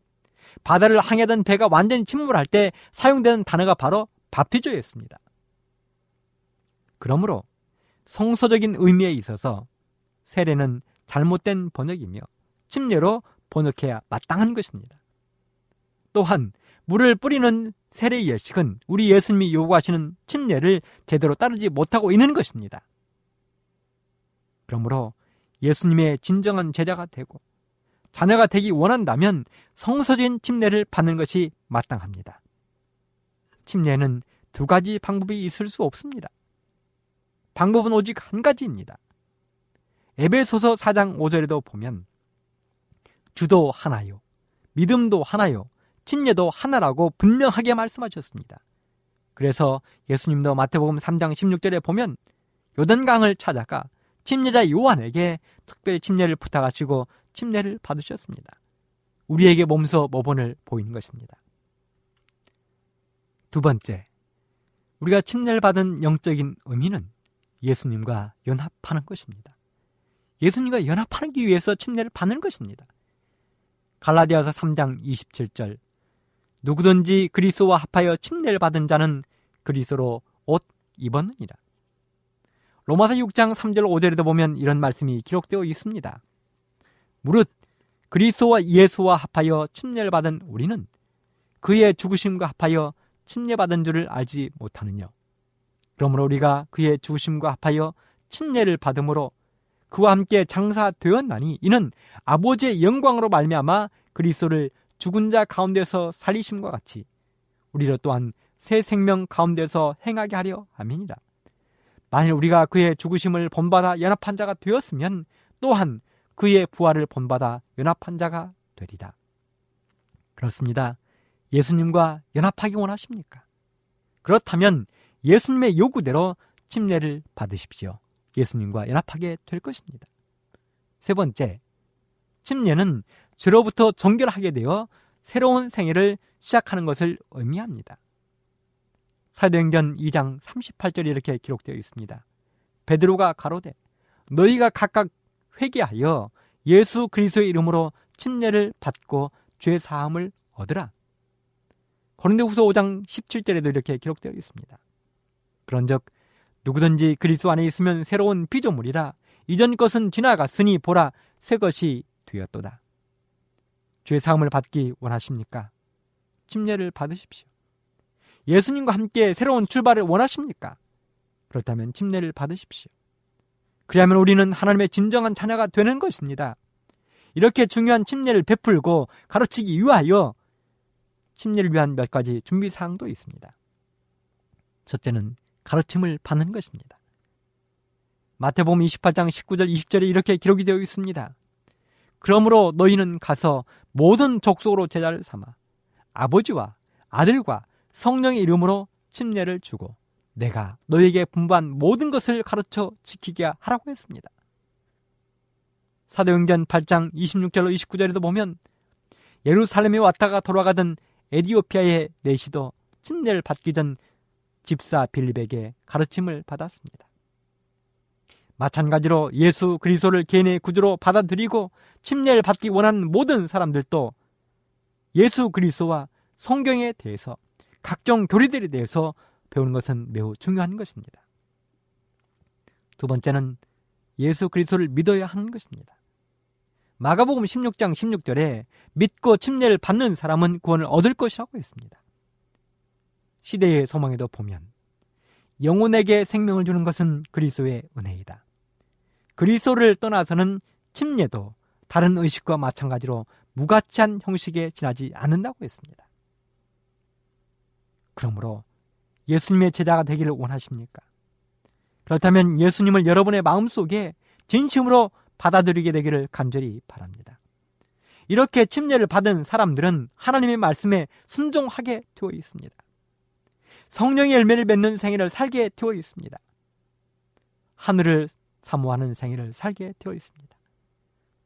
바다를 항해하던 배가 완전히 침몰할 때 사용되는 단어가 바로 밥티조였습니다. 그러므로 성서적인 의미에 있어서 세례는 잘못된 번역이며 침례로 번역해야 마땅한 것입니다. 또한 물을 뿌리는 세례 예식은 우리 예수님이 요구하시는 침례를 제대로 따르지 못하고 있는 것입니다. 그러므로 예수님의 진정한 제자가 되고 자녀가 되기 원한다면 성서진 침례를 받는 것이 마땅합니다. 침례는 두 가지 방법이 있을 수 없습니다. 방법은 오직 한 가지입니다. 에베소서 4장 5절에도 보면 주도 하나요. 믿음도 하나요. 침례도 하나라고 분명하게 말씀하셨습니다. 그래서 예수님도 마태복음 3장 16절에 보면 요단강을 찾아가 침례자 요한에게 특별히 침례를 부탁하시고 침례를 받으셨습니다. 우리에게 몸소 모본을 보이는 것입니다. 두 번째, 우리가 침례를 받은 영적인 의미는 예수님과 연합하는 것입니다. 예수님과 연합하기 위해서 침례를 받는 것입니다. 갈라디아서 3장 27절 누구든지 그리스도와 합하여 침례를 받은 자는 그리스도로 옷 입었느니라. 로마서 6장 3절 5절에도 보면 이런 말씀이 기록되어 있습니다. 무릇 그리스도와 예수와 합하여 침례를 받은 우리는 그의 죽으심과 합하여 침례받은 줄을 알지 못하느냐. 그러므로 우리가 그의 죽으심과 합하여 침례를 받음으로 그와 함께 장사되었나니 이는 아버지의 영광으로 말미암아 그리스도를 죽은 자 가운데서 살리심과 같이 우리로 또한 새 생명 가운데서 행하게 하려 함이니라. 만일 우리가 그의 죽으심을 본받아 연합한 자가 되었으면 또한 그의 부활을 본받아 연합한 자가 되리라. 그렇습니다. 예수님과 연합하기 원하십니까? 그렇다면 예수님의 요구대로 침례를 받으십시오. 예수님과 연합하게 될 것입니다. 세 번째, 침례는 죄로부터 정결하게 되어 새로운 생애를 시작하는 것을 의미합니다. 사도행전 2장 38절에 이렇게 기록되어 있습니다. 베드로가 가로되 너희가 각각 회개하여 예수 그리스도의 이름으로 침례를 받고 죄 사함을 얻으라. 고린도후서 5장 17절에도 이렇게 기록되어 있습니다. 그런즉 누구든지 그리스도 안에 있으면 새로운 피조물이라 이전 것은 지나갔으니 보라 새 것이 되었도다. 죄 사함을 받기 원하십니까? 침례를 받으십시오. 예수님과 함께 새로운 출발을 원하십니까? 그렇다면 침례를 받으십시오. 그리하면 우리는 하나님의 진정한 자녀가 되는 것입니다. 이렇게 중요한 침례를 베풀고 가르치기 위하여 침례를 위한 몇 가지 준비 사항도 있습니다. 첫째는 가르침을 받는 것입니다. 마태복음 28장 19절 20절에 이렇게 기록이 되어 있습니다. 그러므로 너희는 가서 모든 족속으로 제자를 삼아 아버지와 아들과 성령의 이름으로 침례를 주고 내가 너에게 분부한 모든 것을 가르쳐 지키게 하라고 했습니다. 사도행전 8장 26절로 29절에도 보면 예루살렘에 왔다가 돌아가던 에디오피아의 내시도 침례를 받기 전 집사 빌립에게 가르침을 받았습니다. 마찬가지로 예수 그리스도를 개인의 구주로 받아들이고 침례를 받기 원하는 모든 사람들도 예수 그리스도와 성경에 대해서 각종 교리들에 대해서 배우는 것은 매우 중요한 것입니다. 두 번째는 예수 그리스도를 믿어야 하는 것입니다. 마가복음 16장 16절에 믿고 침례를 받는 사람은 구원을 얻을 것이라고 했습니다. 시대의 소망에도 보면 영혼에게 생명을 주는 것은 그리스도의 은혜이다. 그리스도를 떠나서는 침례도 다른 의식과 마찬가지로 무가치한 형식에 지나지 않는다고 했습니다. 그러므로 예수님의 제자가 되기를 원하십니까? 그렇다면 예수님을 여러분의 마음속에 진심으로 받아들이게 되기를 간절히 바랍니다. 이렇게 침례를 받은 사람들은 하나님의 말씀에 순종하게 되어 있습니다. 성령의 열매를 맺는 생애를 살게 되어 있습니다. 하늘을 사모하는 생애를 살게 되어 있습니다.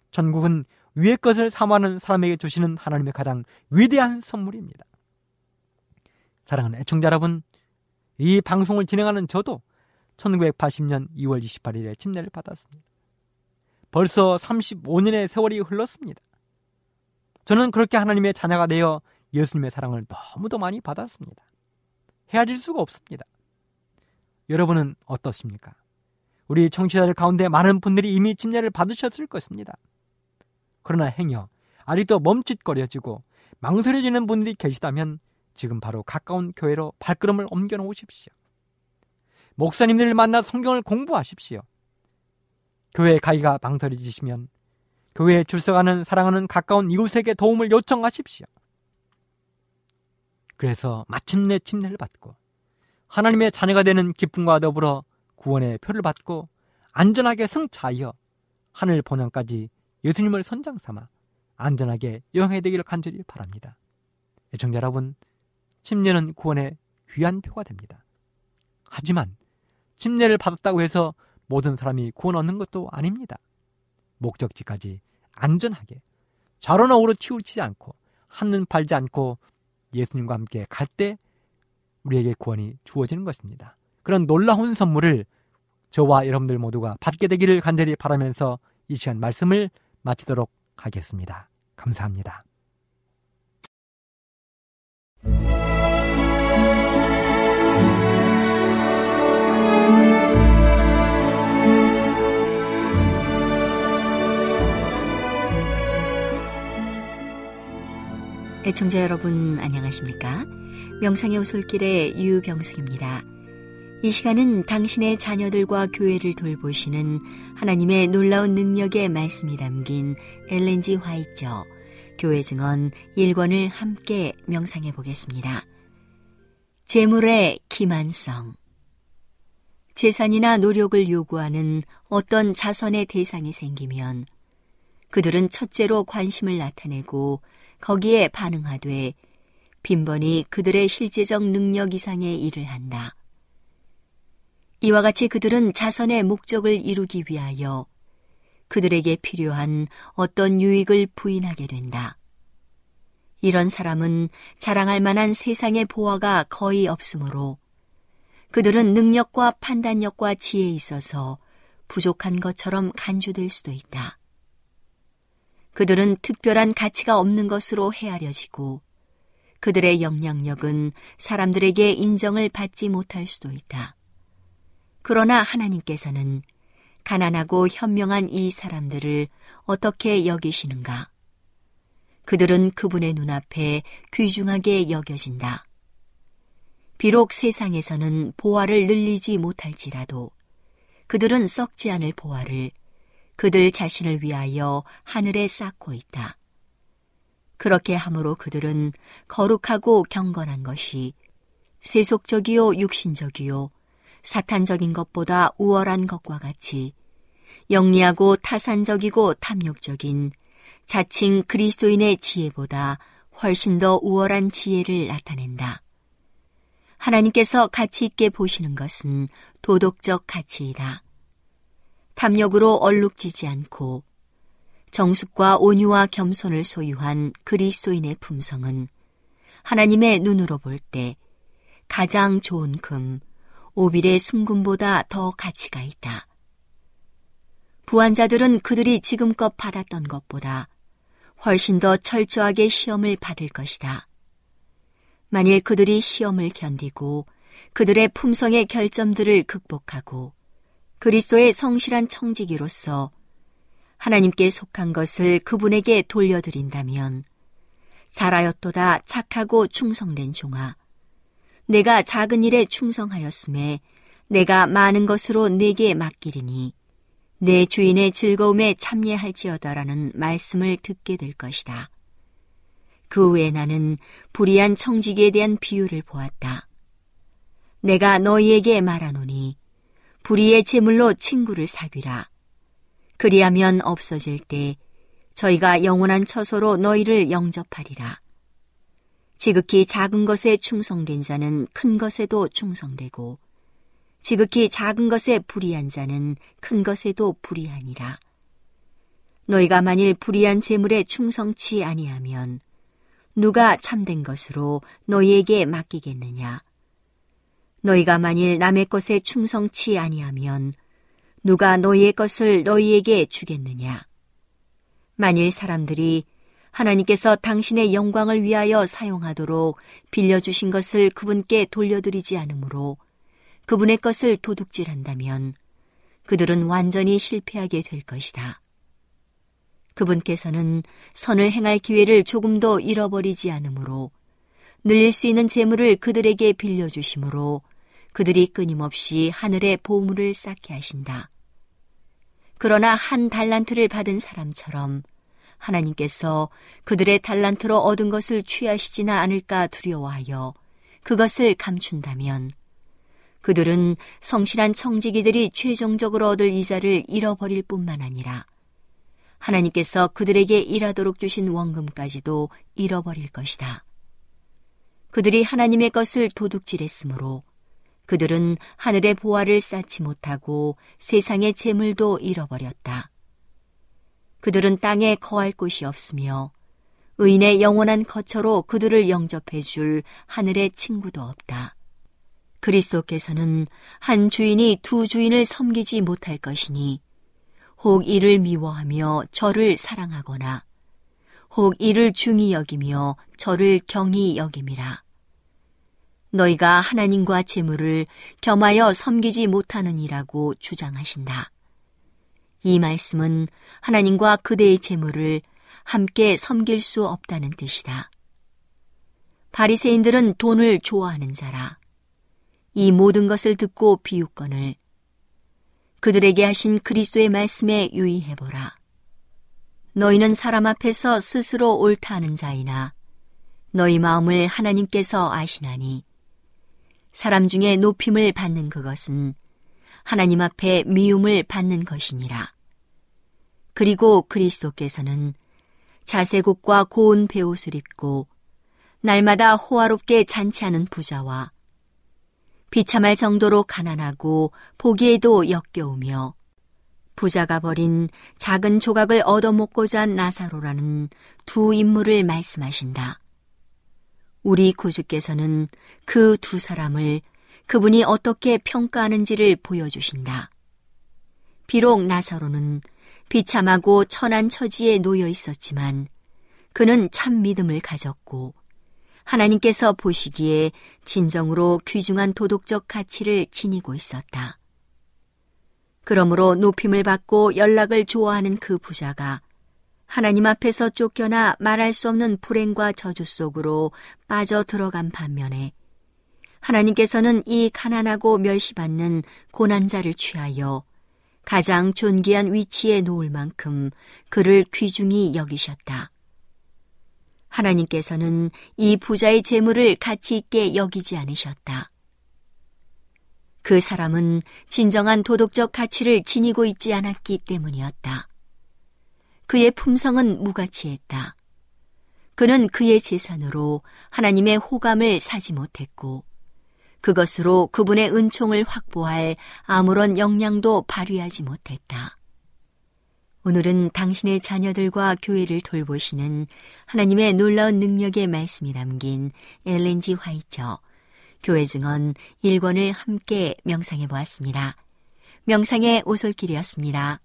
전국은 위의 것을 사모하는 사람에게 주시는 하나님의 가장 위대한 선물입니다. 사랑하는 애청자 여러분, 이 방송을 진행하는 저도 1980년 2월 28일에 침례를 받았습니다. 벌써 35년의 세월이 흘렀습니다. 저는 그렇게 하나님의 자녀가 되어 예수님의 사랑을 너무도 많이 받았습니다. 헤아릴 수가 없습니다. 여러분은 어떻습니까? 우리 청취자들 가운데 많은 분들이 이미 침례를 받으셨을 것입니다. 그러나 행여 아직도 멈칫거려지고 망설여지는 분들이 계시다면 지금 바로 가까운 교회로 발걸음을 옮겨 놓으십시오. 목사님들을 만나 성경을 공부하십시오. 교회 가기가 망설여지시면 교회에 출석하는 사랑하는 가까운 이웃에게 도움을 요청하십시오. 그래서 마침내 침례를 받고 하나님의 자녀가 되는 기쁨과 더불어 구원의 표를 받고 안전하게 승차하여 하늘 본향까지 예수님을 선장 삼아 안전하게 여행해야 되기를 간절히 바랍니다. 애청자 여러분, 침례는 구원의 귀한 표가 됩니다. 하지만 침례를 받았다고 해서 모든 사람이 구원 얻는 것도 아닙니다. 목적지까지 안전하게 좌로나 우로 치우치지 않고 한눈 팔지 않고 예수님과 함께 갈 때 우리에게 구원이 주어지는 것입니다. 그런 놀라운 선물을 저와 여러분들 모두가 받게 되기를 간절히 바라면서 이 시간 말씀을 마치도록 하겠습니다. 감사합니다. 애청자 여러분 안녕하십니까? 명상의 오솔길의 유병숙입니다. 이 시간은 당신의 자녀들과 교회를 돌보시는 하나님의 놀라운 능력의 말씀이 담긴 엘렌지 화이처 교회 증언 1권을 함께 명상해 보겠습니다. 재물의 기만성 재산이나 노력을 요구하는 어떤 자선의 대상이 생기면 그들은 첫째로 관심을 나타내고 거기에 반응하되 빈번히 그들의 실제적 능력 이상의 일을 한다. 이와 같이 그들은 자선의 목적을 이루기 위하여 그들에게 필요한 어떤 유익을 부인하게 된다. 이런 사람은 자랑할 만한 세상의 보화가 거의 없으므로 그들은 능력과 판단력과 지혜에 있어서 부족한 것처럼 간주될 수도 있다. 그들은 특별한 가치가 없는 것으로 헤아려지고 그들의 영향력은 사람들에게 인정을 받지 못할 수도 있다. 그러나 하나님께서는 가난하고 현명한 이 사람들을 어떻게 여기시는가? 그들은 그분의 눈앞에 귀중하게 여겨진다. 비록 세상에서는 보화를 늘리지 못할지라도 그들은 썩지 않을 보화를 그들 자신을 위하여 하늘에 쌓고 있다. 그렇게 함으로 그들은 거룩하고 경건한 것이 세속적이요 육신적이요 사탄적인 것보다 우월한 것과 같이 영리하고 타산적이고 탐욕적인 자칭 그리스도인의 지혜보다 훨씬 더 우월한 지혜를 나타낸다. 하나님께서 가치 있게 보시는 것은 도덕적 가치이다. 탐욕으로 얼룩지지 않고 정숙과 온유와 겸손을 소유한 그리스도인의 품성은 하나님의 눈으로 볼 때 가장 좋은 금, 오빌의 순금보다 더 가치가 있다. 부한자들은 그들이 지금껏 받았던 것보다 훨씬 더 철저하게 시험을 받을 것이다. 만일 그들이 시험을 견디고 그들의 품성의 결점들을 극복하고 그리스도의 성실한 청지기로서 하나님께 속한 것을 그분에게 돌려드린다면 잘하였도다 착하고 충성된 종아 내가 작은 일에 충성하였음에 내가 많은 것으로 내게 맡기리니 내 주인의 즐거움에 참여할지어다라는 말씀을 듣게 될 것이다. 그 후에 나는 불의한 청지기에 대한 비유를 보았다. 내가 너희에게 말하노니 불의의 제물로 친구를 사귀라. 그리하면 없어질 때 저희가 영원한 처소로 너희를 영접하리라. 지극히 작은 것에 충성된 자는 큰 것에도 충성되고 지극히 작은 것에 불의한 자는 큰 것에도 불의하니라. 너희가 만일 불의한 재물에 충성치 아니하면 누가 참된 것으로 너희에게 맡기겠느냐? 너희가 만일 남의 것에 충성치 아니하면 누가 너희의 것을 너희에게 주겠느냐? 만일 사람들이 하나님께서 당신의 영광을 위하여 사용하도록 빌려주신 것을 그분께 돌려드리지 않으므로 그분의 것을 도둑질한다면 그들은 완전히 실패하게 될 것이다. 그분께서는 선을 행할 기회를 조금도 잃어버리지 않으므로 늘릴 수 있는 재물을 그들에게 빌려주심으로 그들이 끊임없이 하늘의 보물을 쌓게 하신다. 그러나 한 달란트를 받은 사람처럼 하나님께서 그들의 달란트로 얻은 것을 취하시지나 않을까 두려워하여 그것을 감춘다면 그들은 성실한 청지기들이 최종적으로 얻을 이자를 잃어버릴 뿐만 아니라 하나님께서 그들에게 일하도록 주신 원금까지도 잃어버릴 것이다. 그들이 하나님의 것을 도둑질했으므로 그들은 하늘의 보화를 쌓지 못하고 세상의 재물도 잃어버렸다. 그들은 땅에 거할 곳이 없으며 의인의 영원한 거처로 그들을 영접해 줄 하늘의 친구도 없다. 그리스도께서는 한 주인이 두 주인을 섬기지 못할 것이니 혹 이를 미워하며 저를 사랑하거나 혹 이를 중히 여기며 저를 경히 여김이라. 너희가 하나님과 재물을 겸하여 섬기지 못하느니라고 주장하신다. 이 말씀은 하나님과 그대의 재물을 함께 섬길 수 없다는 뜻이다. 바리새인들은 돈을 좋아하는 자라. 이 모든 것을 듣고 비웃건을 그들에게 하신 그리스도의 말씀에 유의해 보라. 너희는 사람 앞에서 스스로 옳다 하는 자이나 너희 마음을 하나님께서 아시나니 사람 중에 높임을 받는 그것은 하나님 앞에 미움을 받는 것이니라. 그리고 그리스도께서는 자세곡과 고운 배옷을 입고 날마다 호화롭게 잔치하는 부자와 비참할 정도로 가난하고 보기에도 역겨우며 부자가 버린 작은 조각을 얻어먹고자 한 나사로라는 두 인물을 말씀하신다. 우리 구주께서는 그 두 사람을 그분이 어떻게 평가하는지를 보여주신다. 비록 나사로는 비참하고 천한 처지에 놓여 있었지만 그는 참 믿음을 가졌고 하나님께서 보시기에 진정으로 귀중한 도덕적 가치를 지니고 있었다. 그러므로 높임을 받고 연락을 좋아하는 그 부자가 하나님 앞에서 쫓겨나 말할 수 없는 불행과 저주 속으로 빠져 들어간 반면에 하나님께서는 이 가난하고 멸시받는 고난자를 취하여 가장 존귀한 위치에 놓을 만큼 그를 귀중히 여기셨다. 하나님께서는 이 부자의 재물을 가치 있게 여기지 않으셨다. 그 사람은 진정한 도덕적 가치를 지니고 있지 않았기 때문이었다. 그의 품성은 무가치했다. 그는 그의 재산으로 하나님의 호감을 사지 못했고, 그것으로 그분의 은총을 확보할 아무런 역량도 발휘하지 못했다. 오늘은 당신의 자녀들과 교회를 돌보시는 하나님의 놀라운 능력의 말씀이 담긴 엘렌지 화이처 교회 증언 1권을 함께 명상해 보았습니다. 명상의 오솔길이었습니다.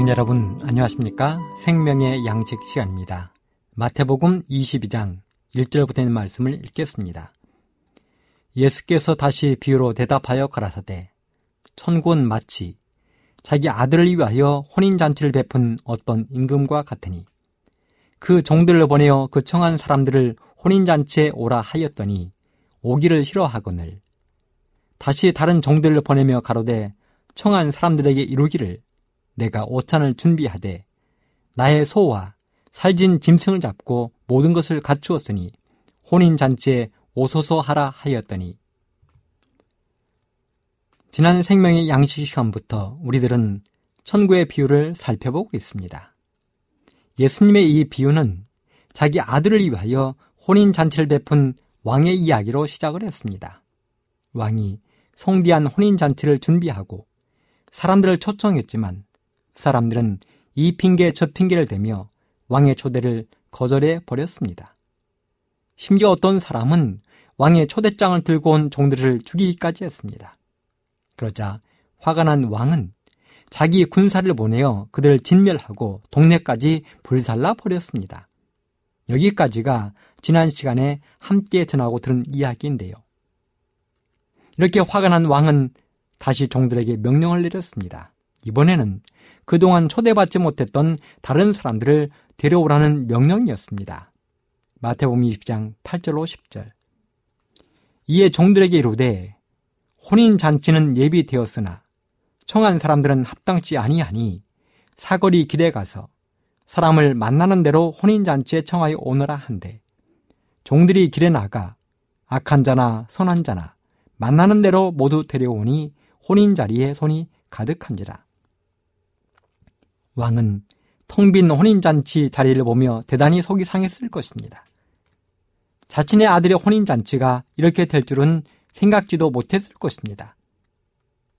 청자 여러분 안녕하십니까? 생명의 양식 시간입니다. 마태복음 22장 1절부터 있는 말씀을 읽겠습니다. 예수께서 다시 비유로 대답하여 가라사대 천군 마치 자기 아들을 위하여 혼인잔치를 베푼 어떤 임금과 같으니 그 종들을 보내어 그 청한 사람들을 혼인잔치에 오라 하였더니 오기를 싫어하거늘 다시 다른 종들을 보내며 가로되 청한 사람들에게 이루기를 내가 오찬을 준비하되 나의 소와 살진 짐승을 잡고 모든 것을 갖추었으니 혼인 잔치에 오소서 하라 하였더니 지난 생명의 양식 시간부터 우리들은 천구의 비유를 살펴보고 있습니다. 예수님의 이 비유는 자기 아들을 위하여 혼인 잔치를 베푼 왕의 이야기로 시작을 했습니다. 왕이 성대한 혼인 잔치를 준비하고 사람들을 초청했지만 사람들은 이 핑계 저 핑계를 대며 왕의 초대를 거절해 버렸습니다. 심지어 어떤 사람은 왕의 초대장을 들고 온 종들을 죽이기까지 했습니다. 그러자 화가 난 왕은 자기 군사를 보내어 그들을 진멸하고 동네까지 불살라 버렸습니다. 여기까지가 지난 시간에 함께 전하고 들은 이야기인데요. 이렇게 화가 난 왕은 다시 종들에게 명령을 내렸습니다. 이번에는 그동안 초대받지 못했던 다른 사람들을 데려오라는 명령이었습니다. 마태복음 20장 8절로 10절. 이에 종들에게 이르되 혼인 잔치는 예비되었으나 청한 사람들은 합당치 아니하니 사거리 길에 가서 사람을 만나는 대로 혼인 잔치에 청하여 오너라 한데 종들이 길에 나가 악한 자나 선한 자나 만나는 대로 모두 데려오니 혼인 자리에 손이 가득한지라. 왕은 텅 빈 혼인잔치 자리를 보며 대단히 속이 상했을 것입니다. 자신의 아들의 혼인잔치가 이렇게 될 줄은 생각지도 못했을 것입니다.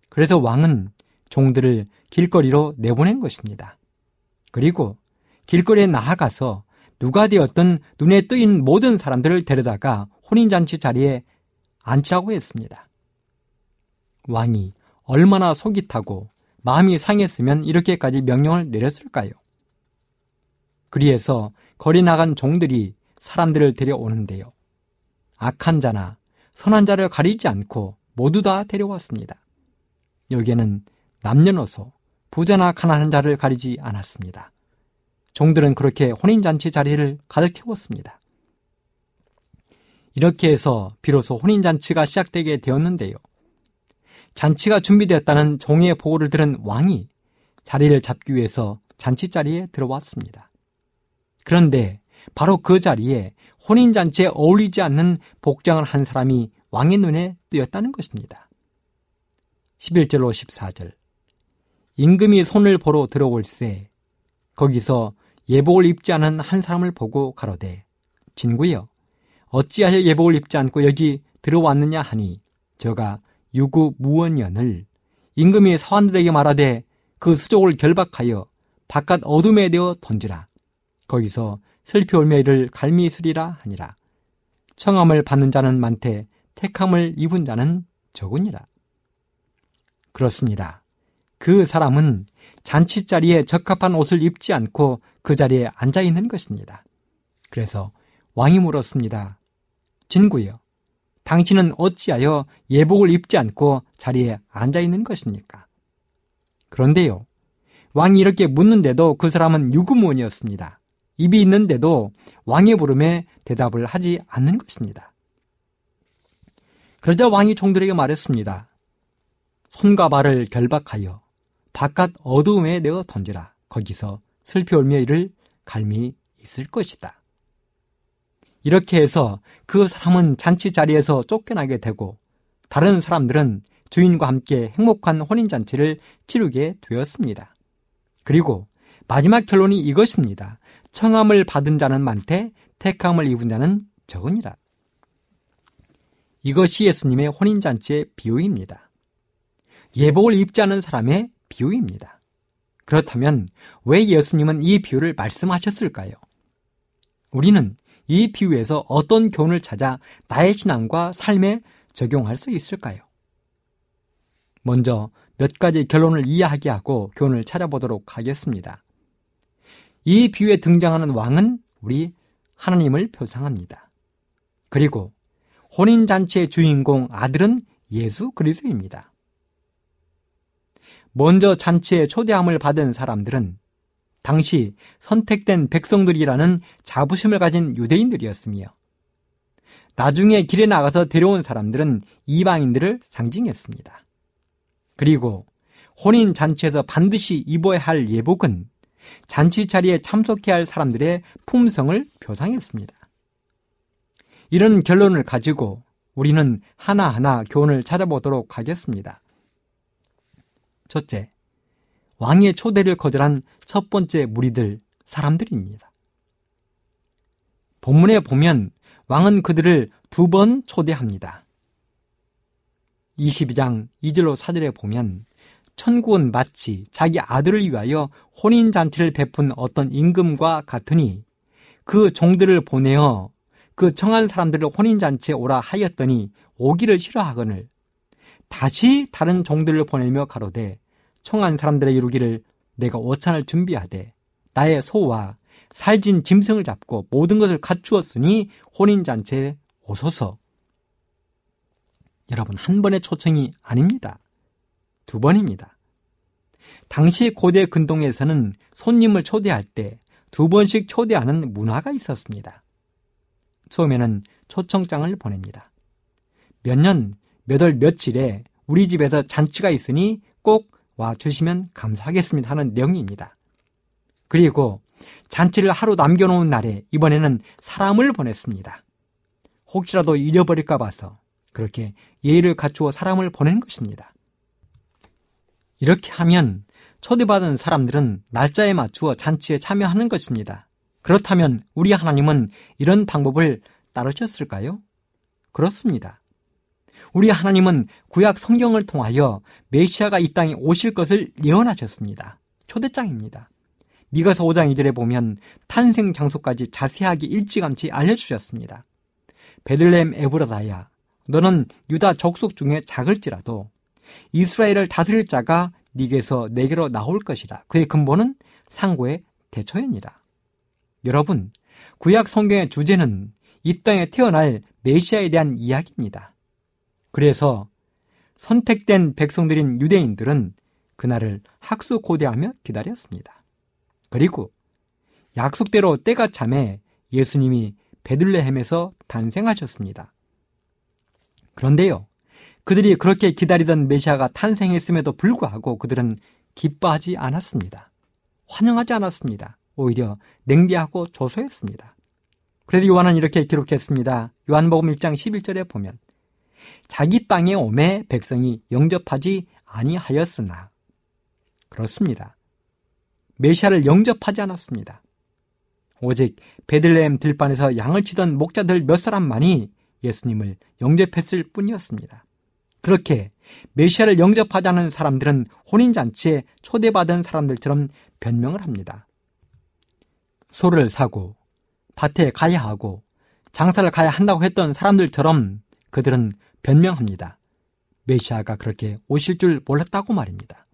그래서 왕은 종들을 길거리로 내보낸 것입니다. 그리고 길거리에 나아가서 누가 되었던 눈에 뜨인 모든 사람들을 데려다가 혼인잔치 자리에 앉히라고 했습니다. 왕이 얼마나 속이 타고 마음이 상했으면 이렇게까지 명령을 내렸을까요? 그리해서 거리 나간 종들이 사람들을 데려오는데요. 악한 자나 선한 자를 가리지 않고 모두 다 데려왔습니다. 여기에는 남녀노소, 부자나 가난한 자를 가리지 않았습니다. 종들은 그렇게 혼인잔치 자리를 가득 채웠습니다. 이렇게 해서 비로소 혼인잔치가 시작되게 되었는데요. 잔치가 준비되었다는 종의 보고를 들은 왕이 자리를 잡기 위해서 잔치 자리에 들어왔습니다. 그런데 바로 그 자리에 혼인잔치에 어울리지 않는 복장을 한 사람이 왕의 눈에 띄었다는 것입니다. 11절로 14절. 임금이 손을 보러 들어올세 거기서 예복을 입지 않은 한 사람을 보고 가로되 진구여 어찌하여 예복을 입지 않고 여기 들어왔느냐 하니 저가 유구 무원년을 임금이 사환들에게 말하되 그 수족을 결박하여 바깥 어둠에 되어 던지라 거기서 슬피 올매이를 갈미 있으리라 하니라 청함을 받는 자는 많되 택함을 입은 자는 적으니라 그렇습니다. 그 사람은 잔치 자리에 적합한 옷을 입지 않고 그 자리에 앉아 있는 것입니다. 그래서 왕이 물었습니다. 진구여, 당신은 어찌하여 예복을 입지 않고 자리에 앉아 있는 것입니까? 그런데요, 왕이 이렇게 묻는데도 그 사람은 유구무원이었습니다. 입이 있는데도 왕의 부름에 대답을 하지 않는 것입니다. 그러자 왕이 종들에게 말했습니다. 손과 발을 결박하여 바깥 어두움에 내어 던지라. 거기서 슬피 울며 이를 갈미 있을 것이다. 이렇게 해서 그 사람은 잔치 자리에서 쫓겨나게 되고 다른 사람들은 주인과 함께 행복한 혼인잔치를 치르게 되었습니다. 그리고 마지막 결론이 이것입니다. 청함을 받은 자는 많되 택함을 입은 자는 적으니라. 이것이 예수님의 혼인잔치의 비유입니다. 예복을 입지 않은 사람의 비유입니다. 그렇다면 왜 예수님은 이 비유를 말씀하셨을까요? 우리는 이 비유에서 어떤 교훈을 찾아 나의 신앙과 삶에 적용할 수 있을까요? 먼저 몇 가지 결론을 이해하게 하고 교훈을 찾아보도록 하겠습니다. 이 비유에 등장하는 왕은 우리 하나님을 표상합니다. 그리고 혼인잔치의 주인공 아들은 예수 그리스입니다. 먼저 잔치에 초대함을 받은 사람들은 당시 선택된 백성들이라는 자부심을 가진 유대인들이었으며 나중에 길에 나가서 데려온 사람들은 이방인들을 상징했습니다. 그리고 혼인 잔치에서 반드시 입어야 할 예복은 잔치 자리에 참석해야 할 사람들의 품성을 표상했습니다. 이런 결론을 가지고 우리는 하나하나 교훈을 찾아보도록 하겠습니다. 첫째, 왕의 초대를 거절한 첫 번째 무리들, 사람들입니다. 본문에 보면 왕은 그들을 두 번 초대합니다. 22장 2절로 4절에 보면 천국은 마치 자기 아들을 위하여 혼인잔치를 베푼 어떤 임금과 같으니 그 종들을 보내어 그 청한 사람들을 혼인잔치에 오라 하였더니 오기를 싫어하거늘 다시 다른 종들을 보내며 가로되 청한 사람들의 이루기를 내가 오찬을 준비하되 나의 소와 살진 짐승을 잡고 모든 것을 갖추었으니 혼인잔치에 오소서. 여러분, 한 번의 초청이 아닙니다. 두 번입니다. 당시 고대 근동에서는 손님을 초대할 때 두 번씩 초대하는 문화가 있었습니다. 처음에는 초청장을 보냅니다. 몇 년, 몇 월, 며칠에 우리 집에서 잔치가 있으니 꼭 와 주시면 감사하겠습니다 하는 내용입니다. 그리고 잔치를 하루 남겨놓은 날에 이번에는 사람을 보냈습니다. 혹시라도 잊어버릴까 봐서 그렇게 예의를 갖추어 사람을 보낸 것입니다. 이렇게 하면 초대받은 사람들은 날짜에 맞추어 잔치에 참여하는 것입니다. 그렇다면 우리 하나님은 이런 방법을 따르셨을까요? 그렇습니다. 우리 하나님은 구약 성경을 통하여 메시아가 이 땅에 오실 것을 예언하셨습니다. 초대장입니다. 미가서 5장 2절에 보면 탄생 장소까지 자세하게 일찌감치 알려주셨습니다. 베들렘 에브라다야 너는 유다 족속 중에 작을지라도 이스라엘을 다스릴 자가 네게서 내게로 나올 것이라. 그의 근본은 상고의 대초연이라. 여러분, 구약 성경의 주제는 이 땅에 태어날 메시아에 대한 이야기입니다. 그래서 선택된 백성들인 유대인들은 그날을 학수고대하며 기다렸습니다. 그리고 약속대로 때가 참에 예수님이 베들레헴에서 탄생하셨습니다. 그런데요, 그들이 그렇게 기다리던 메시아가 탄생했음에도 불구하고 그들은 기뻐하지 않았습니다. 환영하지 않았습니다. 오히려 냉대하고 조소했습니다. 그래도 요한은 이렇게 기록했습니다. 요한복음 1장 11절에 보면 자기 땅에 오매 백성이 영접하지 아니하였으나 그렇습니다. 메시아를 영접하지 않았습니다. 오직 베들레헴 들판에서 양을 치던 목자들 몇 사람만이 예수님을 영접했을 뿐이었습니다. 그렇게 메시아를 영접하지 는 사람들은 혼인잔치에 초대받은 사람들처럼 변명을 합니다. 소를 사고 밭에 가야 하고 장사를 가야 한다고 했던 사람들처럼 그들은 변명합니다. 메시아가 그렇게 오실 줄 몰랐다고 말입니다.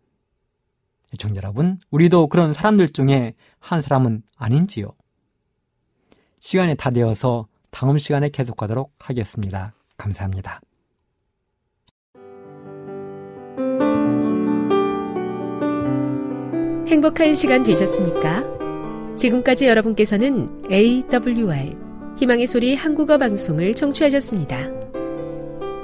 시청자 여러분, 우리도 그런 사람들 중에 한 사람은 아닌지요? 시간이 다 되어서 다음 시간에 계속하도록 하겠습니다. 감사합니다. 행복한 시간 되셨습니까? 지금까지 여러분께서는 AWR 희망의 소리 한국어 방송을 청취하셨습니다.